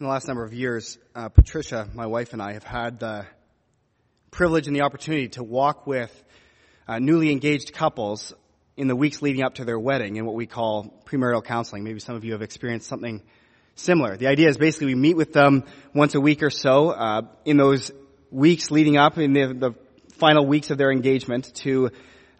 in the last number of years, uh, Patricia, my wife, and I have had the privilege and the opportunity to walk with uh, newly engaged couples in the weeks leading up to their wedding in what we call premarital counseling. Maybe some of you have experienced something similar. The idea is basically we meet with them once a week or so uh, in those weeks leading up in the, the final weeks of their engagement to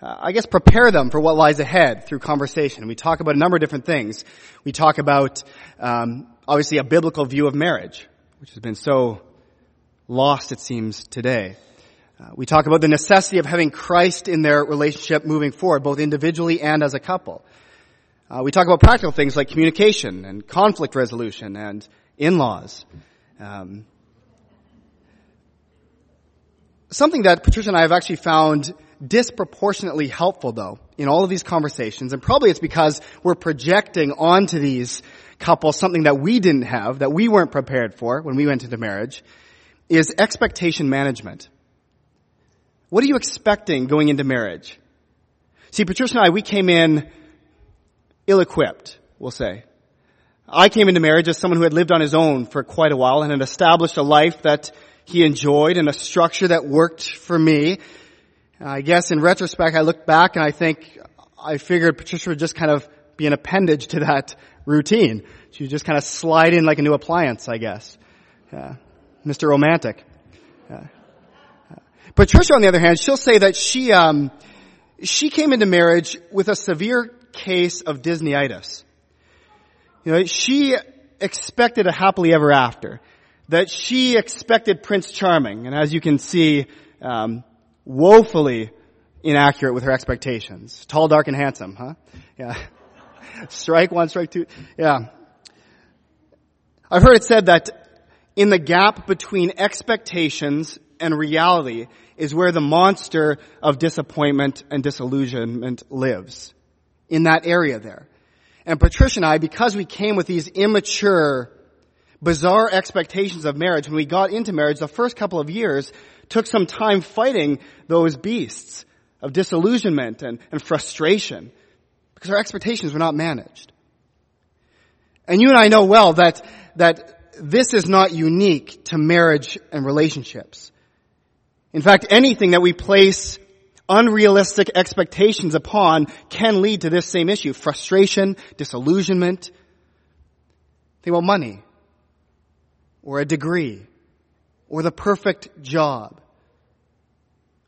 uh, I guess prepare them for what lies ahead through conversation. We talk about a number of different things. We talk about um, obviously a biblical view of marriage, which has been so lost, it seems, today. Uh, we talk about the necessity of having Christ in their relationship moving forward, both individually and as a couple. Uh, we talk about practical things like communication and conflict resolution and in-laws. Um, something that Patricia and I have actually found disproportionately helpful though in all of these conversations, and probably it's because we're projecting onto these couple something that we didn't have, that we weren't prepared for when we went into marriage, is expectation management. What are you expecting going into marriage? See, Patricia and I, we came in ill-equipped, we'll say. I came into marriage as someone who had lived on his own for quite a while and had established a life that he enjoyed and a structure that worked for me. I guess in retrospect, I look back and I think I figured Patricia would just kind of be an appendage to that routine. She just kind of slide in like a new appliance, I guess. Mr. Romantic. Uh, Patricia, on the other hand, she'll say that she, um, she came into marriage with a severe case of Disneyitis. You know, she expected a happily ever after. That she expected Prince Charming, and as you can see, um, woefully inaccurate with her expectations. Tall, dark, and handsome, huh? Yeah. strike one, strike two. Yeah. I've heard it said that in the gap between expectations and reality is where the monster of disappointment and disillusionment lives. In that area there. And Patricia and I, because we came with these immature, bizarre expectations of marriage, when we got into marriage, the first couple of years took some time fighting those beasts of disillusionment and, and frustration because our expectations were not managed. And you and I know well that, that this is not unique to marriage and relationships. In fact, anything that we place unrealistic expectations upon can lead to this same issue. Frustration, disillusionment. Think about money. Or a degree. Or the perfect job.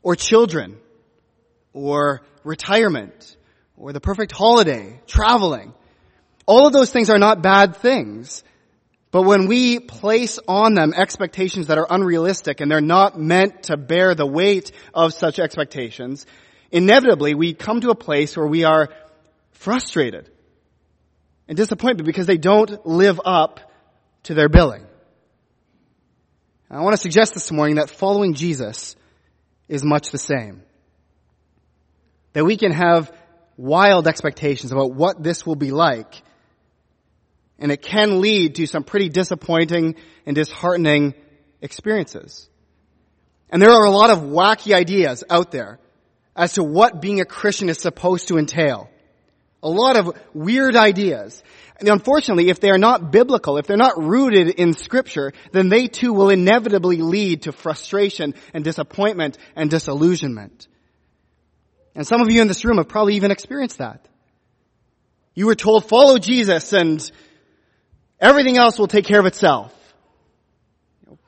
Or children. Or retirement. Or the perfect holiday. Traveling. All of those things are not bad things. But when we place on them expectations that are unrealistic and they're not meant to bear the weight of such expectations, inevitably we come to a place where we are frustrated and disappointed because they don't live up to their billing. I want to suggest this morning that following Jesus is much the same. That we can have wild expectations about what this will be like and it can lead to some pretty disappointing and disheartening experiences. And there are a lot of wacky ideas out there as to what being a Christian is supposed to entail. A lot of weird ideas. And unfortunately, if they are not biblical, if they're not rooted in scripture, then they too will inevitably lead to frustration and disappointment and disillusionment. And some of you in this room have probably even experienced that. You were told, follow Jesus and Everything else will take care of itself.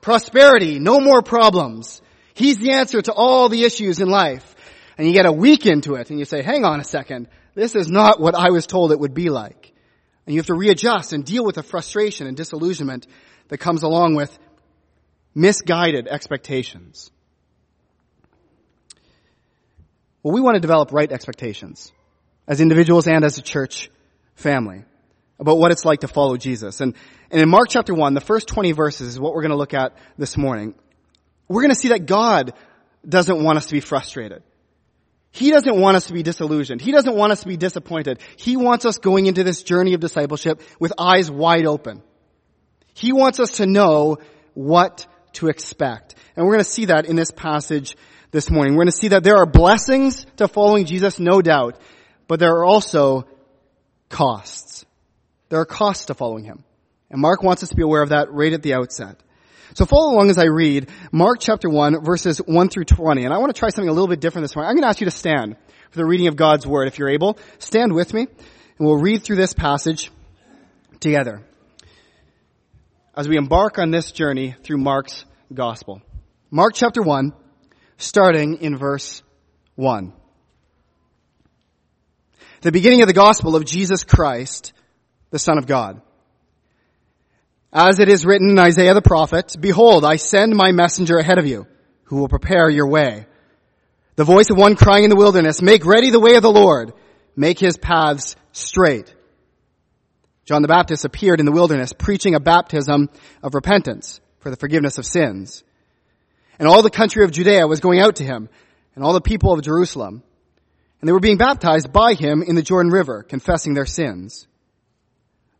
Prosperity, no more problems. He's the answer to all the issues in life. And you get a week into it and you say, hang on a second, this is not what I was told it would be like. And you have to readjust and deal with the frustration and disillusionment that comes along with misguided expectations. Well, we want to develop right expectations as individuals and as a church family about what it's like to follow Jesus. And, and in Mark chapter 1, the first 20 verses is what we're going to look at this morning. We're going to see that God doesn't want us to be frustrated. He doesn't want us to be disillusioned. He doesn't want us to be disappointed. He wants us going into this journey of discipleship with eyes wide open. He wants us to know what to expect. And we're going to see that in this passage this morning. We're going to see that there are blessings to following Jesus, no doubt, but there are also costs. There are costs to following him. And Mark wants us to be aware of that right at the outset. So follow along as I read Mark chapter 1 verses 1 through 20. And I want to try something a little bit different this morning. I'm going to ask you to stand for the reading of God's word if you're able. Stand with me and we'll read through this passage together as we embark on this journey through Mark's gospel. Mark chapter 1 starting in verse 1. The beginning of the gospel of Jesus Christ, the Son of God. As it is written in Isaiah the prophet, Behold, I send my messenger ahead of you, who will prepare your way. The voice of one crying in the wilderness, Make ready the way of the Lord, make his paths straight. John the Baptist appeared in the wilderness preaching a baptism of repentance for the forgiveness of sins. And all the country of Judea was going out to him, and all the people of Jerusalem. And they were being baptized by him in the Jordan River, confessing their sins.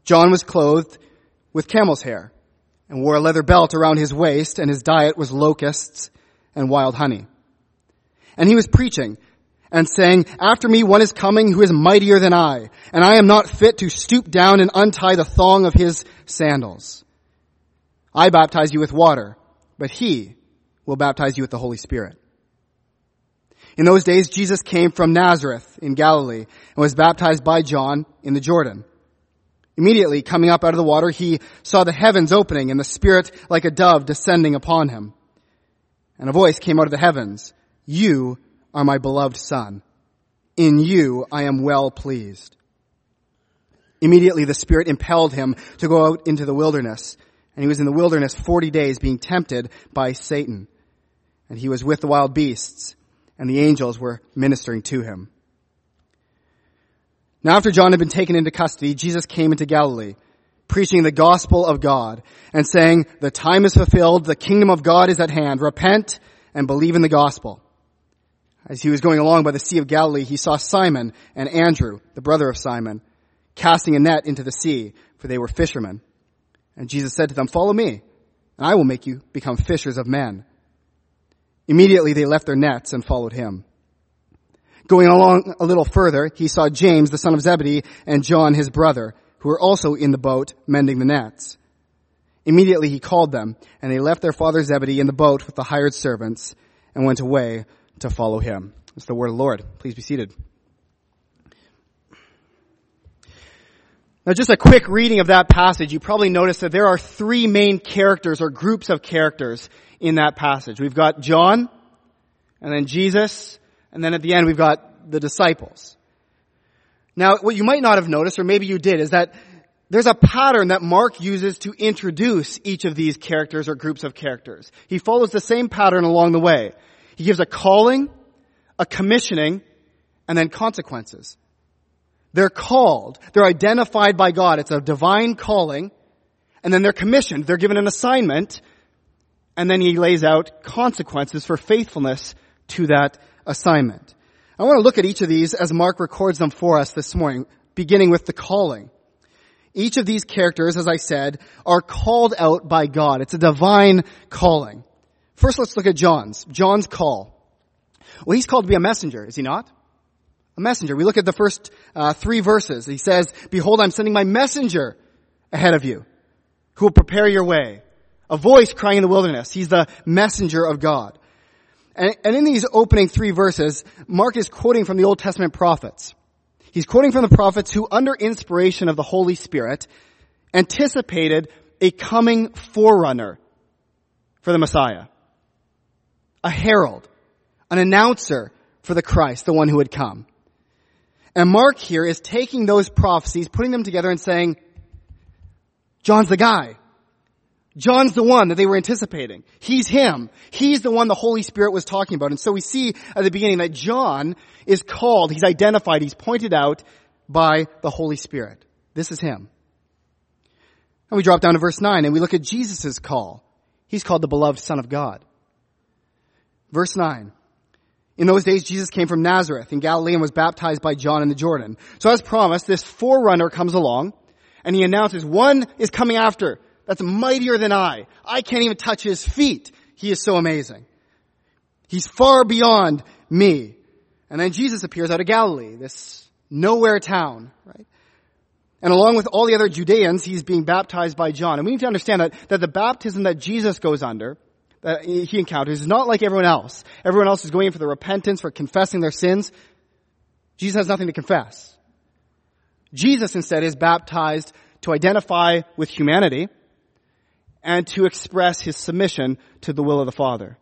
John was clothed with camel's hair and wore a leather belt around his waist and his diet was locusts and wild honey. And he was preaching and saying, after me one is coming who is mightier than I, and I am not fit to stoop down and untie the thong of his sandals. I baptize you with water, but he will baptize you with the Holy Spirit. In those days, Jesus came from Nazareth in Galilee and was baptized by John in the Jordan. Immediately coming up out of the water, he saw the heavens opening and the Spirit like a dove descending upon him. And a voice came out of the heavens, You are my beloved Son. In you I am well pleased. Immediately the Spirit impelled him to go out into the wilderness, and he was in the wilderness forty days being tempted by Satan. And he was with the wild beasts, and the angels were ministering to him. Now after John had been taken into custody, Jesus came into Galilee, preaching the gospel of God and saying, the time is fulfilled, the kingdom of God is at hand, repent and believe in the gospel. As he was going along by the Sea of Galilee, he saw Simon and Andrew, the brother of Simon, casting a net into the sea, for they were fishermen. And Jesus said to them, follow me, and I will make you become fishers of men. Immediately they left their nets and followed him. Going along a little further, he saw James, the son of Zebedee, and John, his brother, who were also in the boat mending the nets. Immediately he called them, and they left their father Zebedee in the boat with the hired servants and went away to follow him. It's the word of the Lord. Please be seated. Now just a quick reading of that passage, you probably noticed that there are three main characters or groups of characters in that passage. We've got John, and then Jesus, and then at the end we've got the disciples. Now, what you might not have noticed, or maybe you did, is that there's a pattern that Mark uses to introduce each of these characters or groups of characters. He follows the same pattern along the way. He gives a calling, a commissioning, and then consequences. They're called. They're identified by God. It's a divine calling. And then they're commissioned. They're given an assignment. And then he lays out consequences for faithfulness to that assignment. I want to look at each of these as Mark records them for us this morning, beginning with the calling. Each of these characters, as I said, are called out by God. It's a divine calling. First, let's look at John's. John's call. Well, he's called to be a messenger, is he not? A messenger. We look at the first uh, three verses. He says, Behold, I'm sending my messenger ahead of you, who will prepare your way. A voice crying in the wilderness. He's the messenger of God. And, and in these opening three verses, Mark is quoting from the Old Testament prophets. He's quoting from the prophets who, under inspiration of the Holy Spirit, anticipated a coming forerunner for the Messiah. A herald, an announcer for the Christ, the one who would come. And Mark here is taking those prophecies, putting them together and saying, John's the guy. John's the one that they were anticipating. He's him. He's the one the Holy Spirit was talking about. And so we see at the beginning that John is called, he's identified, he's pointed out by the Holy Spirit. This is him. And we drop down to verse 9 and we look at Jesus' call. He's called the beloved Son of God. Verse 9. In those days, Jesus came from Nazareth in Galilee and was baptized by John in the Jordan. So as promised, this forerunner comes along and he announces, one is coming after that's mightier than I. I can't even touch his feet. He is so amazing. He's far beyond me. And then Jesus appears out of Galilee, this nowhere town, right? And along with all the other Judeans, he's being baptized by John. And we need to understand that, that the baptism that Jesus goes under, that he encounters, is not like everyone else. Everyone else is going in for the repentance, for confessing their sins. Jesus has nothing to confess. Jesus instead is baptized to identify with humanity and to express his submission to the will of the Father.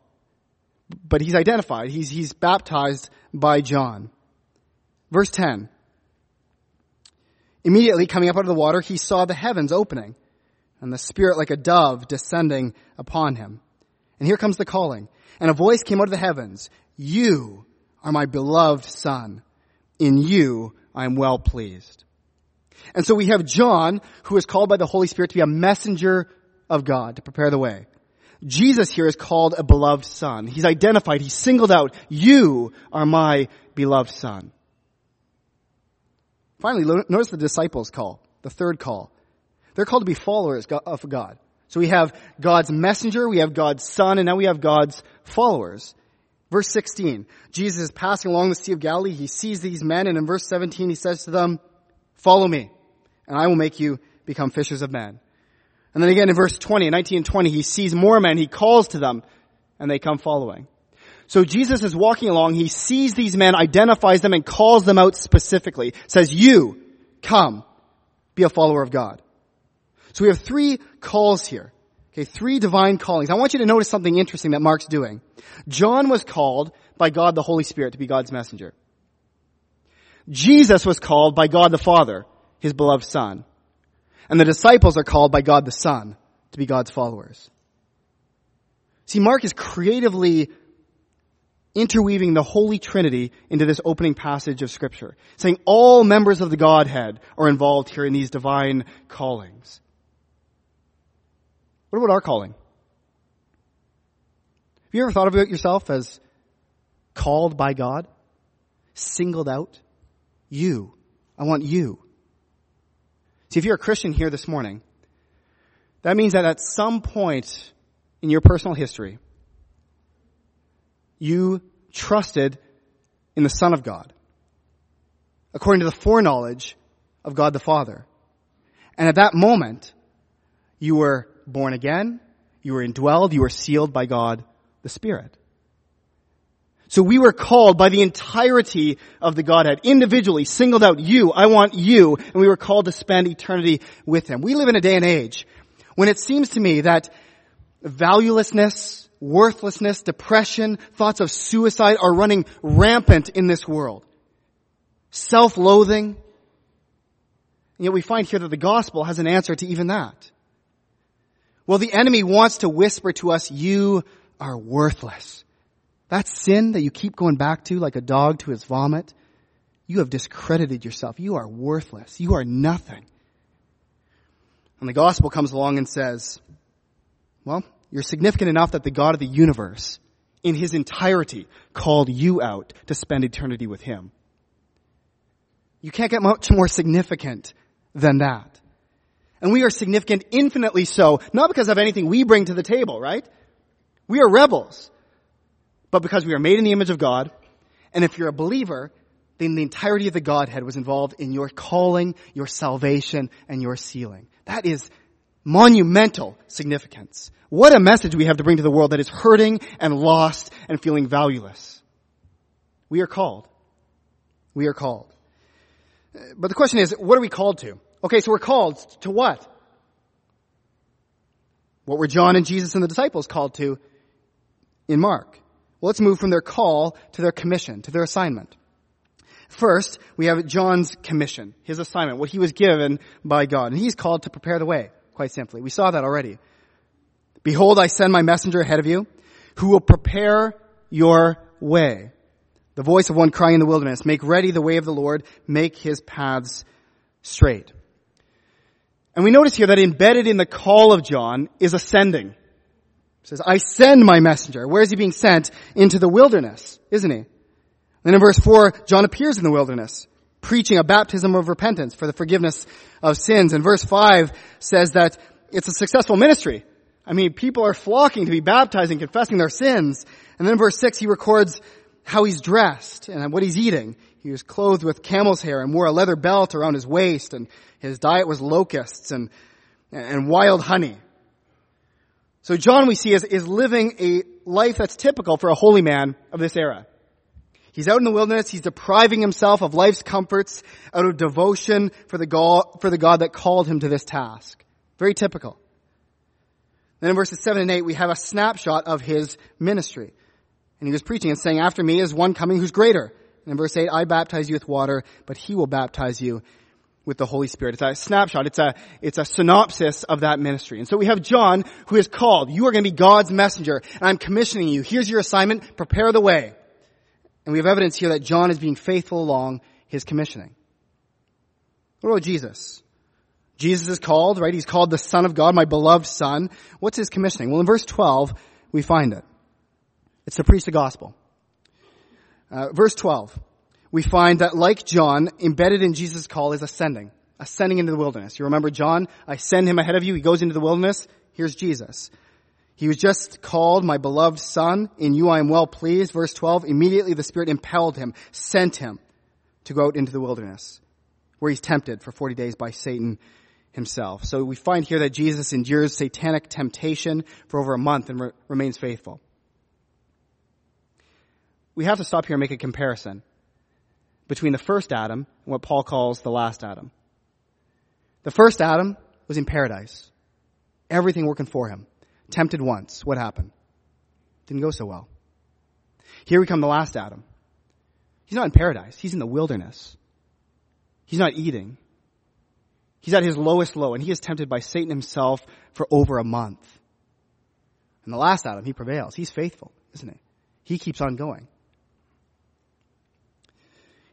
But he's identified. He's, he's baptized by John. Verse 10. Immediately coming up out of the water, he saw the heavens opening and the Spirit like a dove descending upon him. And here comes the calling. And a voice came out of the heavens. You are my beloved son. In you I am well pleased. And so we have John, who is called by the Holy Spirit to be a messenger of God to prepare the way. Jesus here is called a beloved son. He's identified, he's singled out, you are my beloved son. Finally, notice the disciples call, the third call. They're called to be followers of God. So we have God's messenger, we have God's son, and now we have God's followers. Verse 16, Jesus is passing along the Sea of Galilee. He sees these men, and in verse 17 he says to them, follow me, and I will make you become fishers of men. And then again in verse 20, 19 and 20, he sees more men, he calls to them, and they come following. So Jesus is walking along, he sees these men, identifies them, and calls them out specifically. Says, you, come, be a follower of God. So we have three calls here. Okay, three divine callings. I want you to notice something interesting that Mark's doing. John was called by God the Holy Spirit to be God's messenger. Jesus was called by God the Father, his beloved Son. And the disciples are called by God the Son to be God's followers. See, Mark is creatively interweaving the Holy Trinity into this opening passage of Scripture, saying all members of the Godhead are involved here in these divine callings. What about our calling? Have you ever thought about yourself as called by God? Singled out? You. I want you. See, if you're a Christian here this morning, that means that at some point in your personal history, you trusted in the Son of God, according to the foreknowledge of God the Father. And at that moment, you were born again, you were indwelled, you were sealed by God the Spirit. So we were called by the entirety of the Godhead, individually, singled out you, I want you, and we were called to spend eternity with Him. We live in a day and age when it seems to me that valuelessness, worthlessness, depression, thoughts of suicide are running rampant in this world. Self-loathing. And yet we find here that the gospel has an answer to even that. Well, the enemy wants to whisper to us, you are worthless. That sin that you keep going back to like a dog to his vomit, you have discredited yourself. You are worthless. You are nothing. And the gospel comes along and says, well, you're significant enough that the God of the universe, in his entirety, called you out to spend eternity with him. You can't get much more significant than that. And we are significant infinitely so, not because of anything we bring to the table, right? We are rebels but because we are made in the image of God. And if you're a believer, then the entirety of the Godhead was involved in your calling, your salvation, and your sealing. That is monumental significance. What a message we have to bring to the world that is hurting and lost and feeling valueless. We are called. We are called. But the question is, what are we called to? Okay, so we're called to what? What were John and Jesus and the disciples called to in Mark? Well, let's move from their call to their commission, to their assignment. First, we have John's commission, his assignment, what he was given by God. And he's called to prepare the way, quite simply. We saw that already. Behold, I send my messenger ahead of you, who will prepare your way. The voice of one crying in the wilderness, make ready the way of the Lord, make his paths straight. And we notice here that embedded in the call of John is ascending says, I send my messenger. Where is he being sent? Into the wilderness, isn't he? Then in verse 4, John appears in the wilderness, preaching a baptism of repentance for the forgiveness of sins. And verse 5 says that it's a successful ministry. I mean, people are flocking to be baptized and confessing their sins. And then in verse 6, he records how he's dressed and what he's eating. He was clothed with camel's hair and wore a leather belt around his waist and his diet was locusts and, and wild honey. So John we see is, is living a life that's typical for a holy man of this era. He's out in the wilderness. He's depriving himself of life's comforts out of devotion for the God, for the God that called him to this task. Very typical. Then in verses 7 and 8, we have a snapshot of his ministry. And he was preaching and saying, after me is one coming who's greater. And in verse 8, I baptize you with water, but he will baptize you with the Holy Spirit. It's a snapshot. It's a, it's a synopsis of that ministry. And so we have John who is called. You are going to be God's messenger and I'm commissioning you. Here's your assignment. Prepare the way. And we have evidence here that John is being faithful along his commissioning. What about Jesus? Jesus is called, right? He's called the Son of God, my beloved Son. What's his commissioning? Well, in verse 12, we find it. It's to preach the gospel. Uh, verse 12, we find that like John, embedded in Jesus' call is ascending. Ascending into the wilderness. You remember John? I send him ahead of you. He goes into the wilderness. Here's Jesus. He was just called my beloved son. In you I am well pleased. Verse 12. Immediately the Spirit impelled him, sent him to go out into the wilderness where he's tempted for 40 days by Satan himself. So we find here that Jesus endures satanic temptation for over a month and re- remains faithful. We have to stop here and make a comparison between the first Adam and what Paul calls the last Adam. The first Adam was in paradise. Everything working for him. Tempted once. What happened? Didn't go so well. Here we come the last Adam. He's not in paradise. He's in the wilderness. He's not eating. He's at his lowest low and he is tempted by Satan himself for over a month. And the last Adam, he prevails. He's faithful, isn't he? He keeps on going.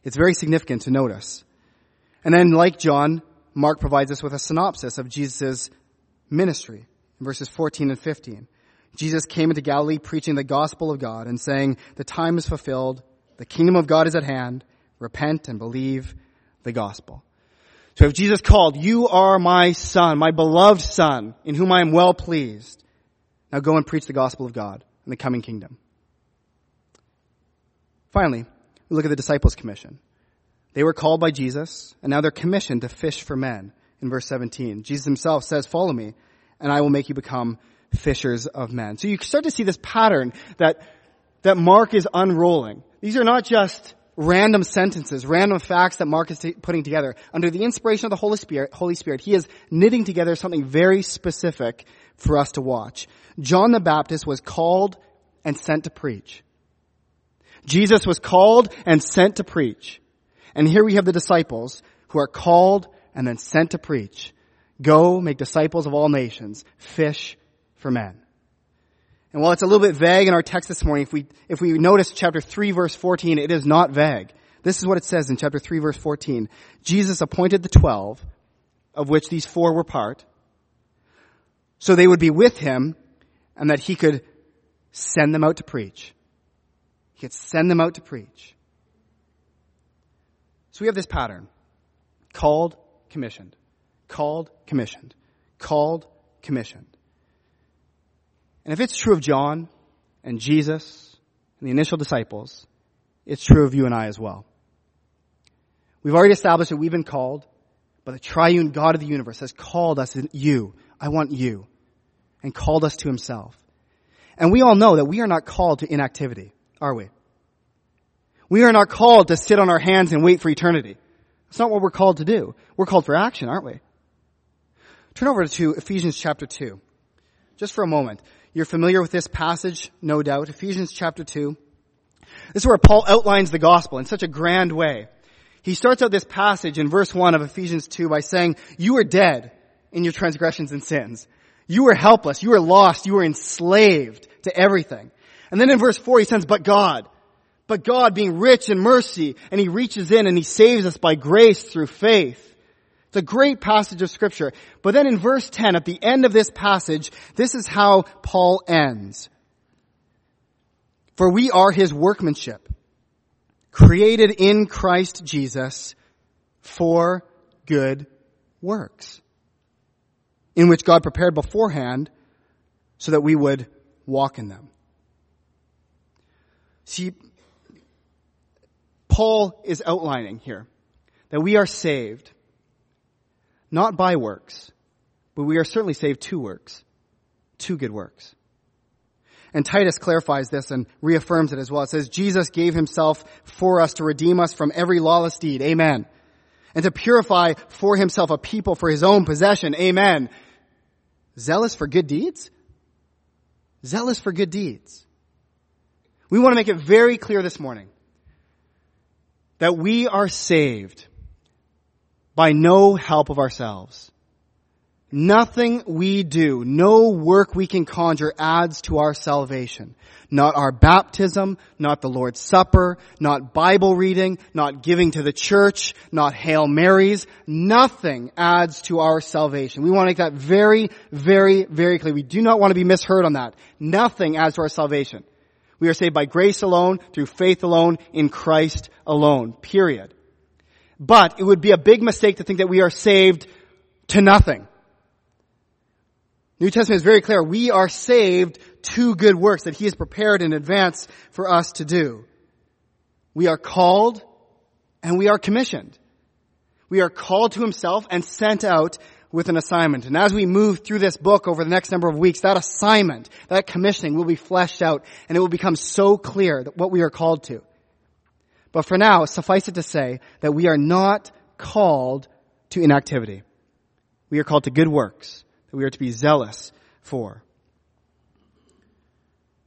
It's very significant to notice. And then like John, Mark provides us with a synopsis of Jesus' ministry in verses 14 and 15. Jesus came into Galilee preaching the gospel of God and saying, the time is fulfilled, the kingdom of God is at hand, repent and believe the gospel. So if Jesus called, you are my son, my beloved son, in whom I am well pleased. Now go and preach the gospel of God and the coming kingdom. Finally, we look at the disciples' commission. They were called by Jesus, and now they're commissioned to fish for men in verse 17. Jesus himself says, follow me, and I will make you become fishers of men. So you start to see this pattern that, that Mark is unrolling. These are not just random sentences, random facts that Mark is t- putting together. Under the inspiration of the Holy Spirit, Holy Spirit, he is knitting together something very specific for us to watch. John the Baptist was called and sent to preach. Jesus was called and sent to preach. And here we have the disciples who are called and then sent to preach. Go make disciples of all nations, fish for men. And while it's a little bit vague in our text this morning, if we, if we notice chapter 3 verse 14, it is not vague. This is what it says in chapter 3 verse 14. Jesus appointed the twelve, of which these four were part, so they would be with him and that he could send them out to preach. He send them out to preach. So we have this pattern. Called, commissioned. Called, commissioned. Called, commissioned. And if it's true of John and Jesus and the initial disciples, it's true of you and I as well. We've already established that we've been called, but the triune God of the universe has called us you. I want you. And called us to himself. And we all know that we are not called to inactivity, are we? We are not called to sit on our hands and wait for eternity. That's not what we're called to do. We're called for action, aren't we? Turn over to Ephesians chapter 2. Just for a moment. You're familiar with this passage, no doubt. Ephesians chapter 2. This is where Paul outlines the gospel in such a grand way. He starts out this passage in verse 1 of Ephesians 2 by saying, you are dead in your transgressions and sins. You were helpless. You were lost. You were enslaved to everything. And then in verse 4 he says, but God. But God being rich in mercy, and he reaches in and he saves us by grace through faith. It's a great passage of scripture. But then in verse 10, at the end of this passage, this is how Paul ends. For we are his workmanship, created in Christ Jesus for good works, in which God prepared beforehand so that we would walk in them. See, Paul is outlining here that we are saved not by works, but we are certainly saved to works, to good works. And Titus clarifies this and reaffirms it as well. It says, Jesus gave himself for us to redeem us from every lawless deed. Amen. And to purify for himself a people for his own possession. Amen. Zealous for good deeds? Zealous for good deeds. We want to make it very clear this morning that we are saved by no help of ourselves. Nothing we do, no work we can conjure adds to our salvation. Not our baptism, not the Lord's Supper, not Bible reading, not giving to the church, not Hail Marys. Nothing adds to our salvation. We want to make that very, very, very clear. We do not want to be misheard on that. Nothing adds to our salvation. We are saved by grace alone, through faith alone, in Christ alone. Period. But it would be a big mistake to think that we are saved to nothing. New Testament is very clear. We are saved to good works that He has prepared in advance for us to do. We are called and we are commissioned. We are called to Himself and sent out with an assignment. And as we move through this book over the next number of weeks, that assignment, that commissioning will be fleshed out and it will become so clear that what we are called to. But for now, suffice it to say that we are not called to inactivity. We are called to good works that we are to be zealous for.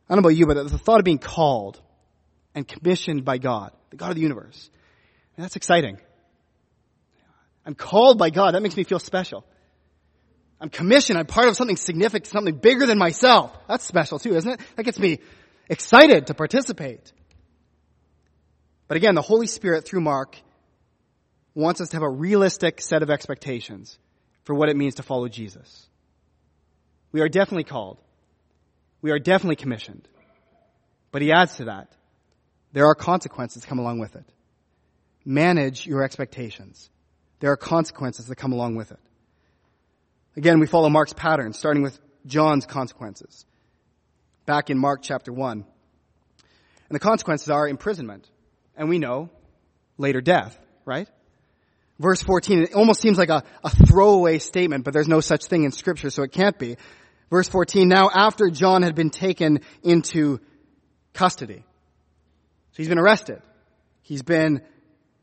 I don't know about you, but the thought of being called and commissioned by God, the God of the universe, that's exciting. I'm called by God. That makes me feel special. I'm commissioned. I'm part of something significant, something bigger than myself. That's special too, isn't it? That gets me excited to participate. But again, the Holy Spirit through Mark wants us to have a realistic set of expectations for what it means to follow Jesus. We are definitely called. We are definitely commissioned. But he adds to that, there are consequences that come along with it. Manage your expectations. There are consequences that come along with it. Again, we follow Mark's pattern, starting with John's consequences. Back in Mark chapter 1. And the consequences are imprisonment. And we know later death, right? Verse 14, it almost seems like a, a throwaway statement, but there's no such thing in scripture, so it can't be. Verse 14, now after John had been taken into custody. So he's been arrested. He's been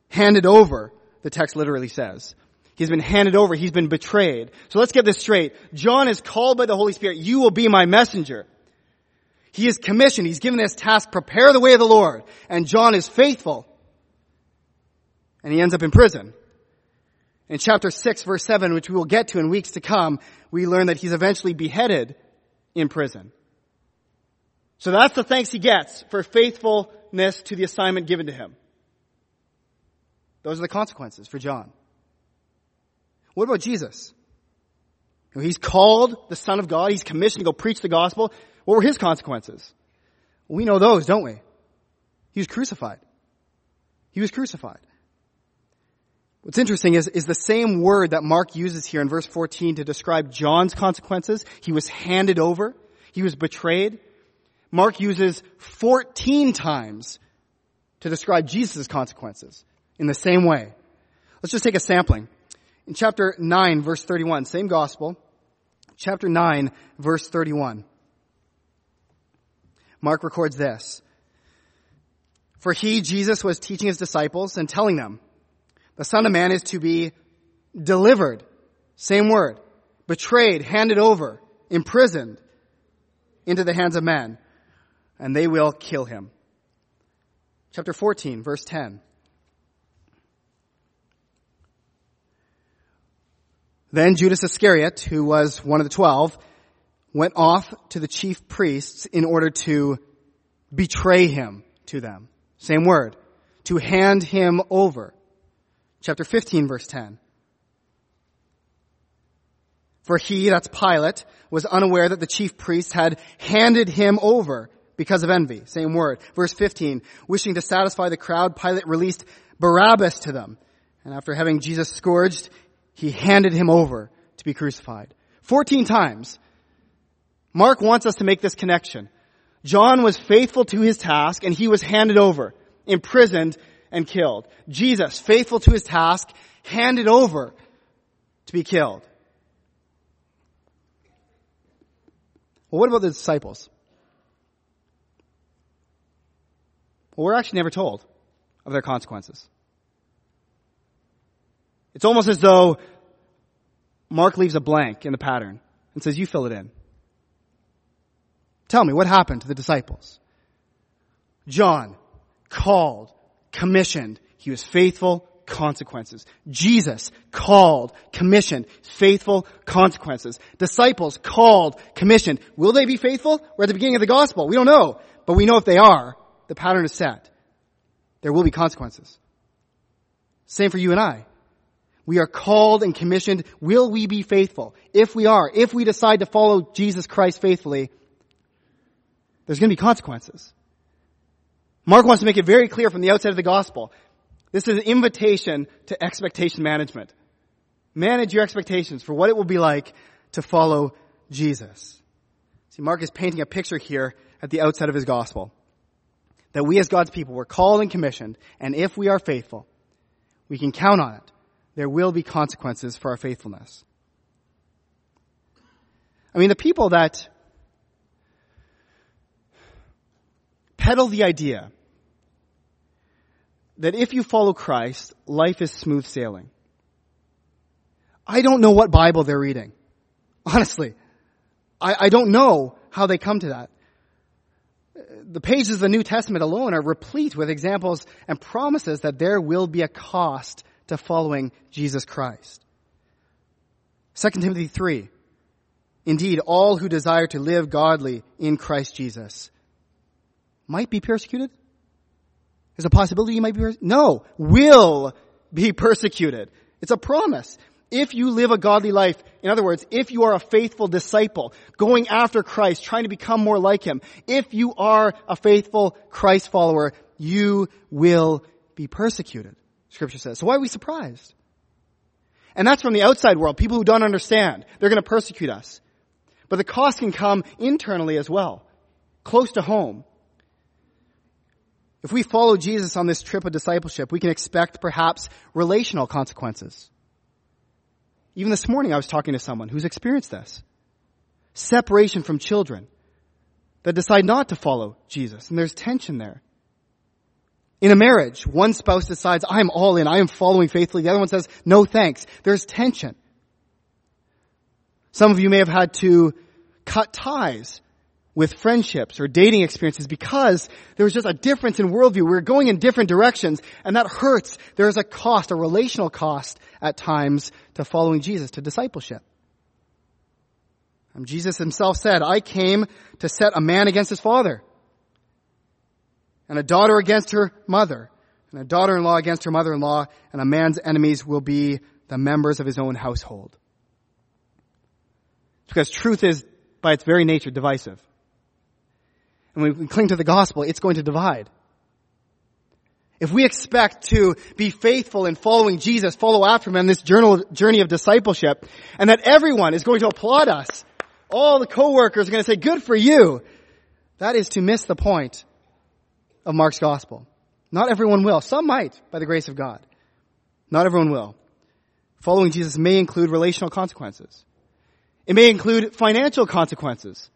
handed over, the text literally says. He's been handed over. He's been betrayed. So let's get this straight. John is called by the Holy Spirit. You will be my messenger. He is commissioned. He's given this task, prepare the way of the Lord. And John is faithful. And he ends up in prison. In chapter 6 verse 7, which we will get to in weeks to come, we learn that he's eventually beheaded in prison. So that's the thanks he gets for faithfulness to the assignment given to him. Those are the consequences for John. What about Jesus? He's called the Son of God. He's commissioned to go preach the gospel. What were his consequences? We know those, don't we? He was crucified. He was crucified. What's interesting is, is the same word that Mark uses here in verse 14 to describe John's consequences. He was handed over. He was betrayed. Mark uses 14 times to describe Jesus' consequences in the same way. Let's just take a sampling. In chapter 9 verse 31, same gospel, chapter 9 verse 31. Mark records this. For he, Jesus, was teaching his disciples and telling them, the Son of Man is to be delivered. Same word. Betrayed, handed over, imprisoned into the hands of men. And they will kill him. Chapter 14, verse 10. Then Judas Iscariot, who was one of the twelve, went off to the chief priests in order to betray him to them. Same word. To hand him over chapter 15 verse 10. For he, that's Pilate, was unaware that the chief priests had handed him over because of envy. Same word. Verse 15. Wishing to satisfy the crowd, Pilate released Barabbas to them. And after having Jesus scourged, he handed him over to be crucified. 14 times. Mark wants us to make this connection. John was faithful to his task and he was handed over, imprisoned, and killed. Jesus, faithful to his task, handed over to be killed. Well, what about the disciples? Well, we're actually never told of their consequences. It's almost as though Mark leaves a blank in the pattern and says, you fill it in. Tell me, what happened to the disciples? John, called, commissioned, he was faithful, consequences. Jesus called, commissioned, faithful consequences. Disciples called, commissioned. Will they be faithful? We're at the beginning of the gospel. We don't know. But we know if they are, the pattern is set. There will be consequences. Same for you and I. We are called and commissioned. Will we be faithful? If we are, if we decide to follow Jesus Christ faithfully, there's going to be consequences. Mark wants to make it very clear from the outset of the gospel. This is an invitation to expectation management. Manage your expectations for what it will be like to follow Jesus. See, Mark is painting a picture here at the outset of his gospel. That we as God's people were called and commissioned, and if we are faithful, we can count on it. There will be consequences for our faithfulness. I mean, the people that peddle the idea that if you follow Christ, life is smooth sailing. I don't know what Bible they're reading. Honestly. I, I don't know how they come to that. The pages of the New Testament alone are replete with examples and promises that there will be a cost to following Jesus Christ. 2 Timothy 3. Indeed, all who desire to live godly in Christ Jesus might be persecuted? There's a possibility you might be persecuted? No, will be persecuted. It's a promise. If you live a godly life, in other words, if you are a faithful disciple, going after Christ, trying to become more like Him, if you are a faithful Christ follower, you will be persecuted, scripture says. So why are we surprised? And that's from the outside world, people who don't understand. They're going to persecute us. But the cost can come internally as well, close to home. If we follow Jesus on this trip of discipleship, we can expect perhaps relational consequences. Even this morning I was talking to someone who's experienced this. Separation from children that decide not to follow Jesus, and there's tension there. In a marriage, one spouse decides, I'm all in, I am following faithfully. The other one says, no thanks. There's tension. Some of you may have had to cut ties with friendships or dating experiences because there was just a difference in worldview. We were going in different directions and that hurts. There is a cost, a relational cost at times to following Jesus, to discipleship. And Jesus himself said, I came to set a man against his father and a daughter against her mother and a daughter-in-law against her mother-in-law and a man's enemies will be the members of his own household. Because truth is by its very nature divisive and when we cling to the gospel, it's going to divide. If we expect to be faithful in following Jesus, follow after him on this journey of discipleship, and that everyone is going to applaud us, all the coworkers are going to say, good for you, that is to miss the point of Mark's gospel. Not everyone will. Some might, by the grace of God. Not everyone will. Following Jesus may include relational consequences. It may include financial consequences.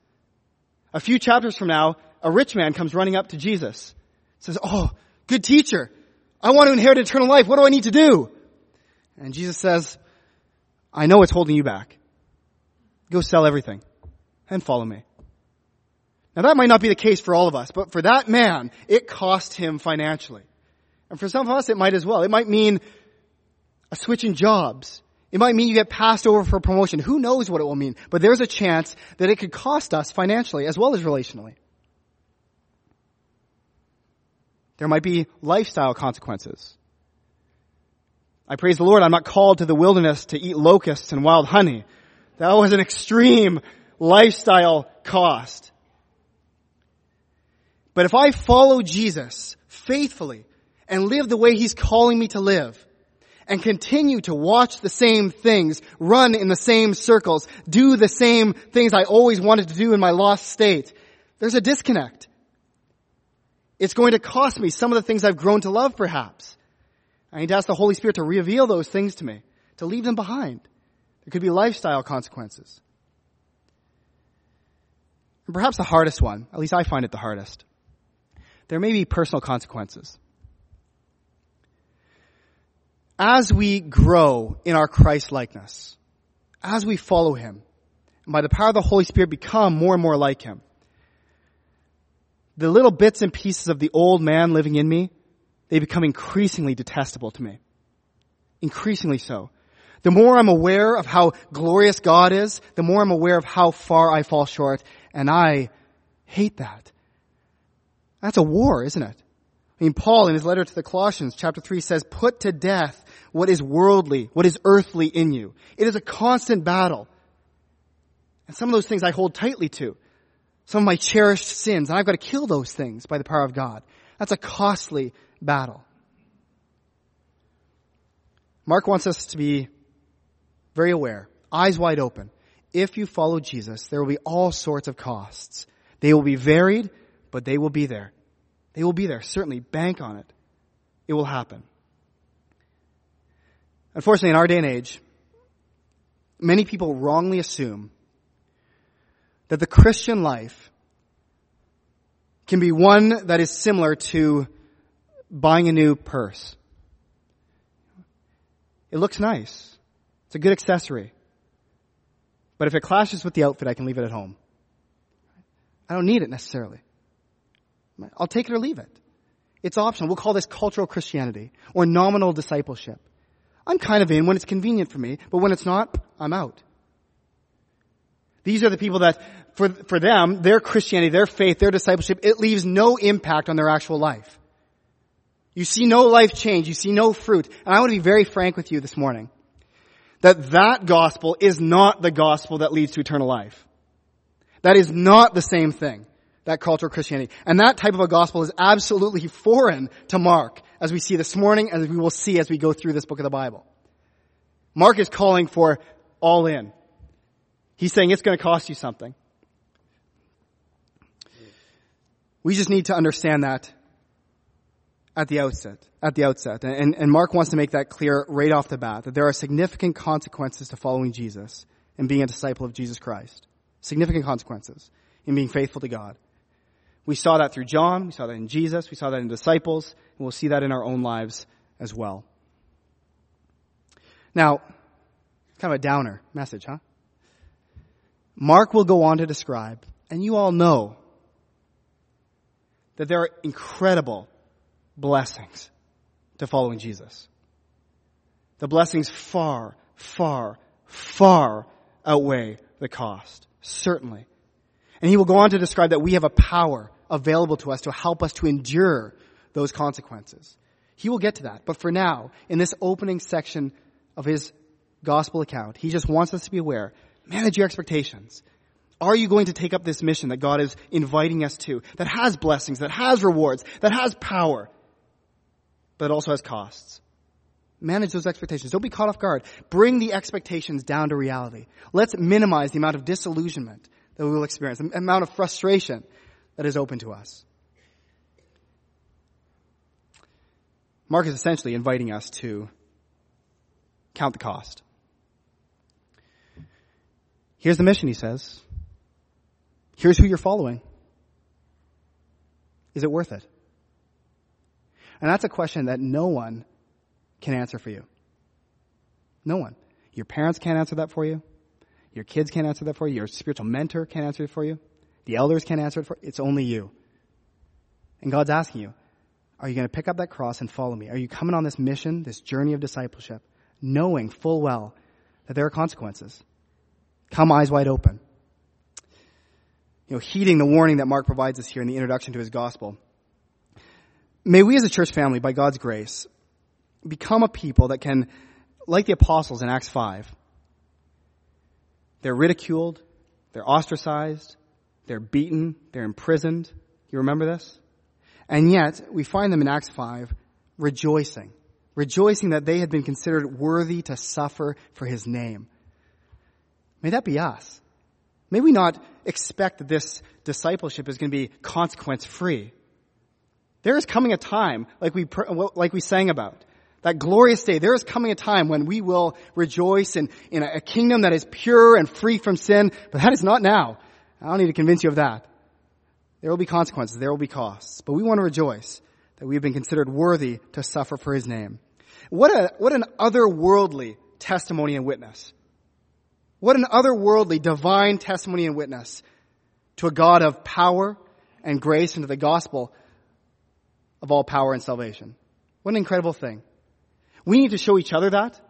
A few chapters from now, a rich man comes running up to Jesus. Says, Oh, good teacher. I want to inherit eternal life. What do I need to do? And Jesus says, I know it's holding you back. Go sell everything and follow me. Now that might not be the case for all of us, but for that man, it cost him financially. And for some of us, it might as well. It might mean a switch in jobs. It might mean you get passed over for promotion. Who knows what it will mean? But there's a chance that it could cost us financially as well as relationally. There might be lifestyle consequences. I praise the Lord, I'm not called to the wilderness to eat locusts and wild honey. That was an extreme lifestyle cost. But if I follow Jesus faithfully and live the way He's calling me to live, and continue to watch the same things, run in the same circles, do the same things I always wanted to do in my lost state, there's a disconnect. It's going to cost me some of the things I've grown to love, perhaps. I need to ask the Holy Spirit to reveal those things to me, to leave them behind. There could be lifestyle consequences. And perhaps the hardest one, at least I find it the hardest, there may be personal consequences. As we grow in our Christ likeness, as we follow Him, and by the power of the Holy Spirit become more and more like Him, the little bits and pieces of the old man living in me, they become increasingly detestable to me. Increasingly so. The more I'm aware of how glorious God is, the more I'm aware of how far I fall short, and I hate that. That's a war, isn't it? I mean, Paul in his letter to the Colossians, chapter 3 says, put to death what is worldly, what is earthly in you. It is a constant battle. And some of those things I hold tightly to. Some of my cherished sins, and I've got to kill those things by the power of God. That's a costly battle. Mark wants us to be very aware, eyes wide open. If you follow Jesus, there will be all sorts of costs. They will be varied, but they will be there. They will be there. Certainly, bank on it. It will happen. Unfortunately, in our day and age, many people wrongly assume that the Christian life can be one that is similar to buying a new purse. It looks nice. It's a good accessory. But if it clashes with the outfit, I can leave it at home. I don't need it necessarily. I'll take it or leave it. It's optional. We'll call this cultural Christianity or nominal discipleship. I'm kind of in when it's convenient for me, but when it's not, I'm out. These are the people that, for, for them, their Christianity, their faith, their discipleship, it leaves no impact on their actual life. You see no life change. You see no fruit. And I want to be very frank with you this morning. That that gospel is not the gospel that leads to eternal life. That is not the same thing that cultural Christianity. And that type of a gospel is absolutely foreign to Mark, as we see this morning, as we will see as we go through this book of the Bible. Mark is calling for all in. He's saying it's going to cost you something. We just need to understand that at the outset. At the outset. And, and Mark wants to make that clear right off the bat, that there are significant consequences to following Jesus and being a disciple of Jesus Christ. Significant consequences in being faithful to God. We saw that through John, we saw that in Jesus, we saw that in disciples, and we'll see that in our own lives as well. Now, kind of a downer message, huh? Mark will go on to describe, and you all know, that there are incredible blessings to following Jesus. The blessings far, far, far outweigh the cost. Certainly. And he will go on to describe that we have a power available to us to help us to endure those consequences. He will get to that. But for now, in this opening section of his gospel account, he just wants us to be aware. Manage your expectations. Are you going to take up this mission that God is inviting us to, that has blessings, that has rewards, that has power, but also has costs? Manage those expectations. Don't be caught off guard. Bring the expectations down to reality. Let's minimize the amount of disillusionment that we will experience, the amount of frustration that is open to us. Mark is essentially inviting us to count the cost. Here's the mission, he says. Here's who you're following. Is it worth it? And that's a question that no one can answer for you. No one. Your parents can't answer that for you. Your kids can't answer that for you. Your spiritual mentor can't answer it for you. The elders can't answer it for. It's only you. And God's asking you, are you going to pick up that cross and follow me? Are you coming on this mission, this journey of discipleship, knowing full well that there are consequences? Come eyes wide open. You know, heeding the warning that Mark provides us here in the introduction to his gospel. May we as a church family, by God's grace, become a people that can, like the apostles in Acts 5, they're ridiculed. They're ostracized. They're beaten. They're imprisoned. You remember this? And yet, we find them in Acts 5 rejoicing. Rejoicing that they had been considered worthy to suffer for his name. May that be us. May we not expect that this discipleship is going to be consequence free. There is coming a time, like we, like we sang about, that glorious day. There is coming a time when we will rejoice in, in a kingdom that is pure and free from sin, but that is not now. I don't need to convince you of that. There will be consequences. There will be costs. But we want to rejoice that we have been considered worthy to suffer for his name. What a, what an otherworldly testimony and witness. What an otherworldly divine testimony and witness to a God of power and grace and to the gospel of all power and salvation. What an incredible thing. We need to show each other that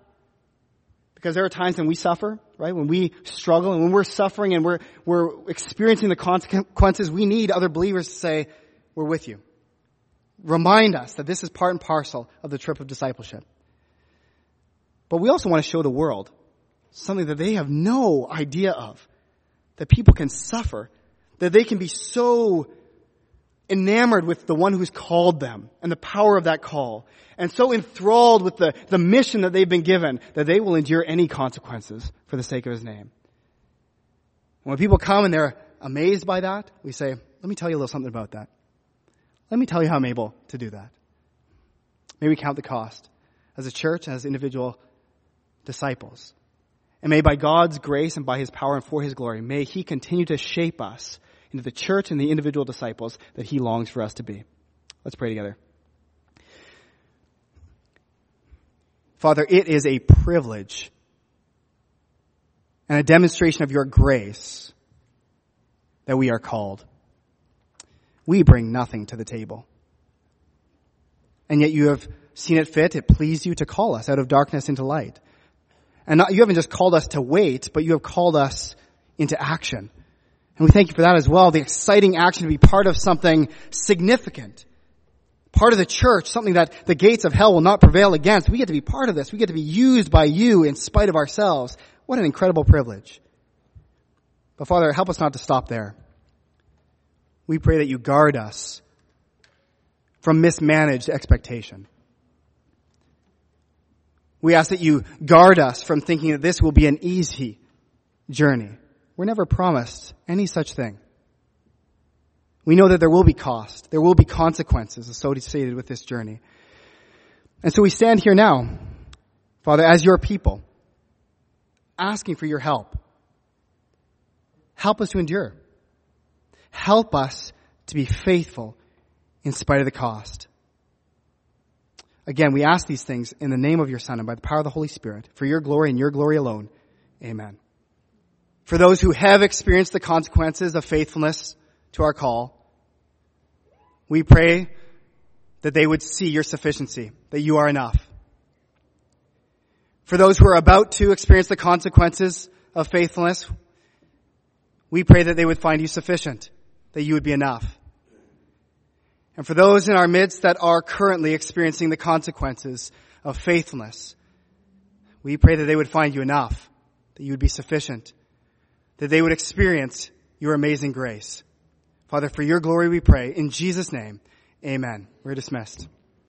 because there are times when we suffer, right? When we struggle and when we're suffering and we're, we're experiencing the consequences, we need other believers to say, we're with you. Remind us that this is part and parcel of the trip of discipleship. But we also want to show the world something that they have no idea of. That people can suffer. That they can be so enamored with the one who's called them and the power of that call. And so enthralled with the, the mission that they've been given that they will endure any consequences for the sake of his name. When people come and they're amazed by that, we say, let me tell you a little something about that. Let me tell you how I'm able to do that. May we count the cost as a church, as individual disciples. And may by God's grace and by His power and for His glory, may He continue to shape us into the church and the individual disciples that He longs for us to be. Let's pray together. Father, it is a privilege and a demonstration of your grace that we are called. We bring nothing to the table. And yet you have seen it fit, it pleased you to call us out of darkness into light. And not, you haven't just called us to wait, but you have called us into action. And we thank you for that as well, the exciting action to be part of something significant. Part of the church, something that the gates of hell will not prevail against. We get to be part of this. We get to be used by you in spite of ourselves. What an incredible privilege. But Father, help us not to stop there. We pray that you guard us from mismanaged expectation. We ask that you guard us from thinking that this will be an easy journey. We're never promised any such thing. We know that there will be cost. There will be consequences associated with this journey. And so we stand here now, Father, as your people, asking for your help. Help us to endure. Help us to be faithful in spite of the cost. Again, we ask these things in the name of your Son and by the power of the Holy Spirit, for your glory and your glory alone. Amen. For those who have experienced the consequences of faithfulness to our call, we pray that they would see your sufficiency, that you are enough. For those who are about to experience the consequences of faithfulness, we pray that they would find you sufficient, that you would be enough. And for those in our midst that are currently experiencing the consequences of faithfulness, we pray that they would find you enough, that you would be sufficient, that they would experience your amazing grace. Father, for your glory we pray. In Jesus' name, amen. We're dismissed.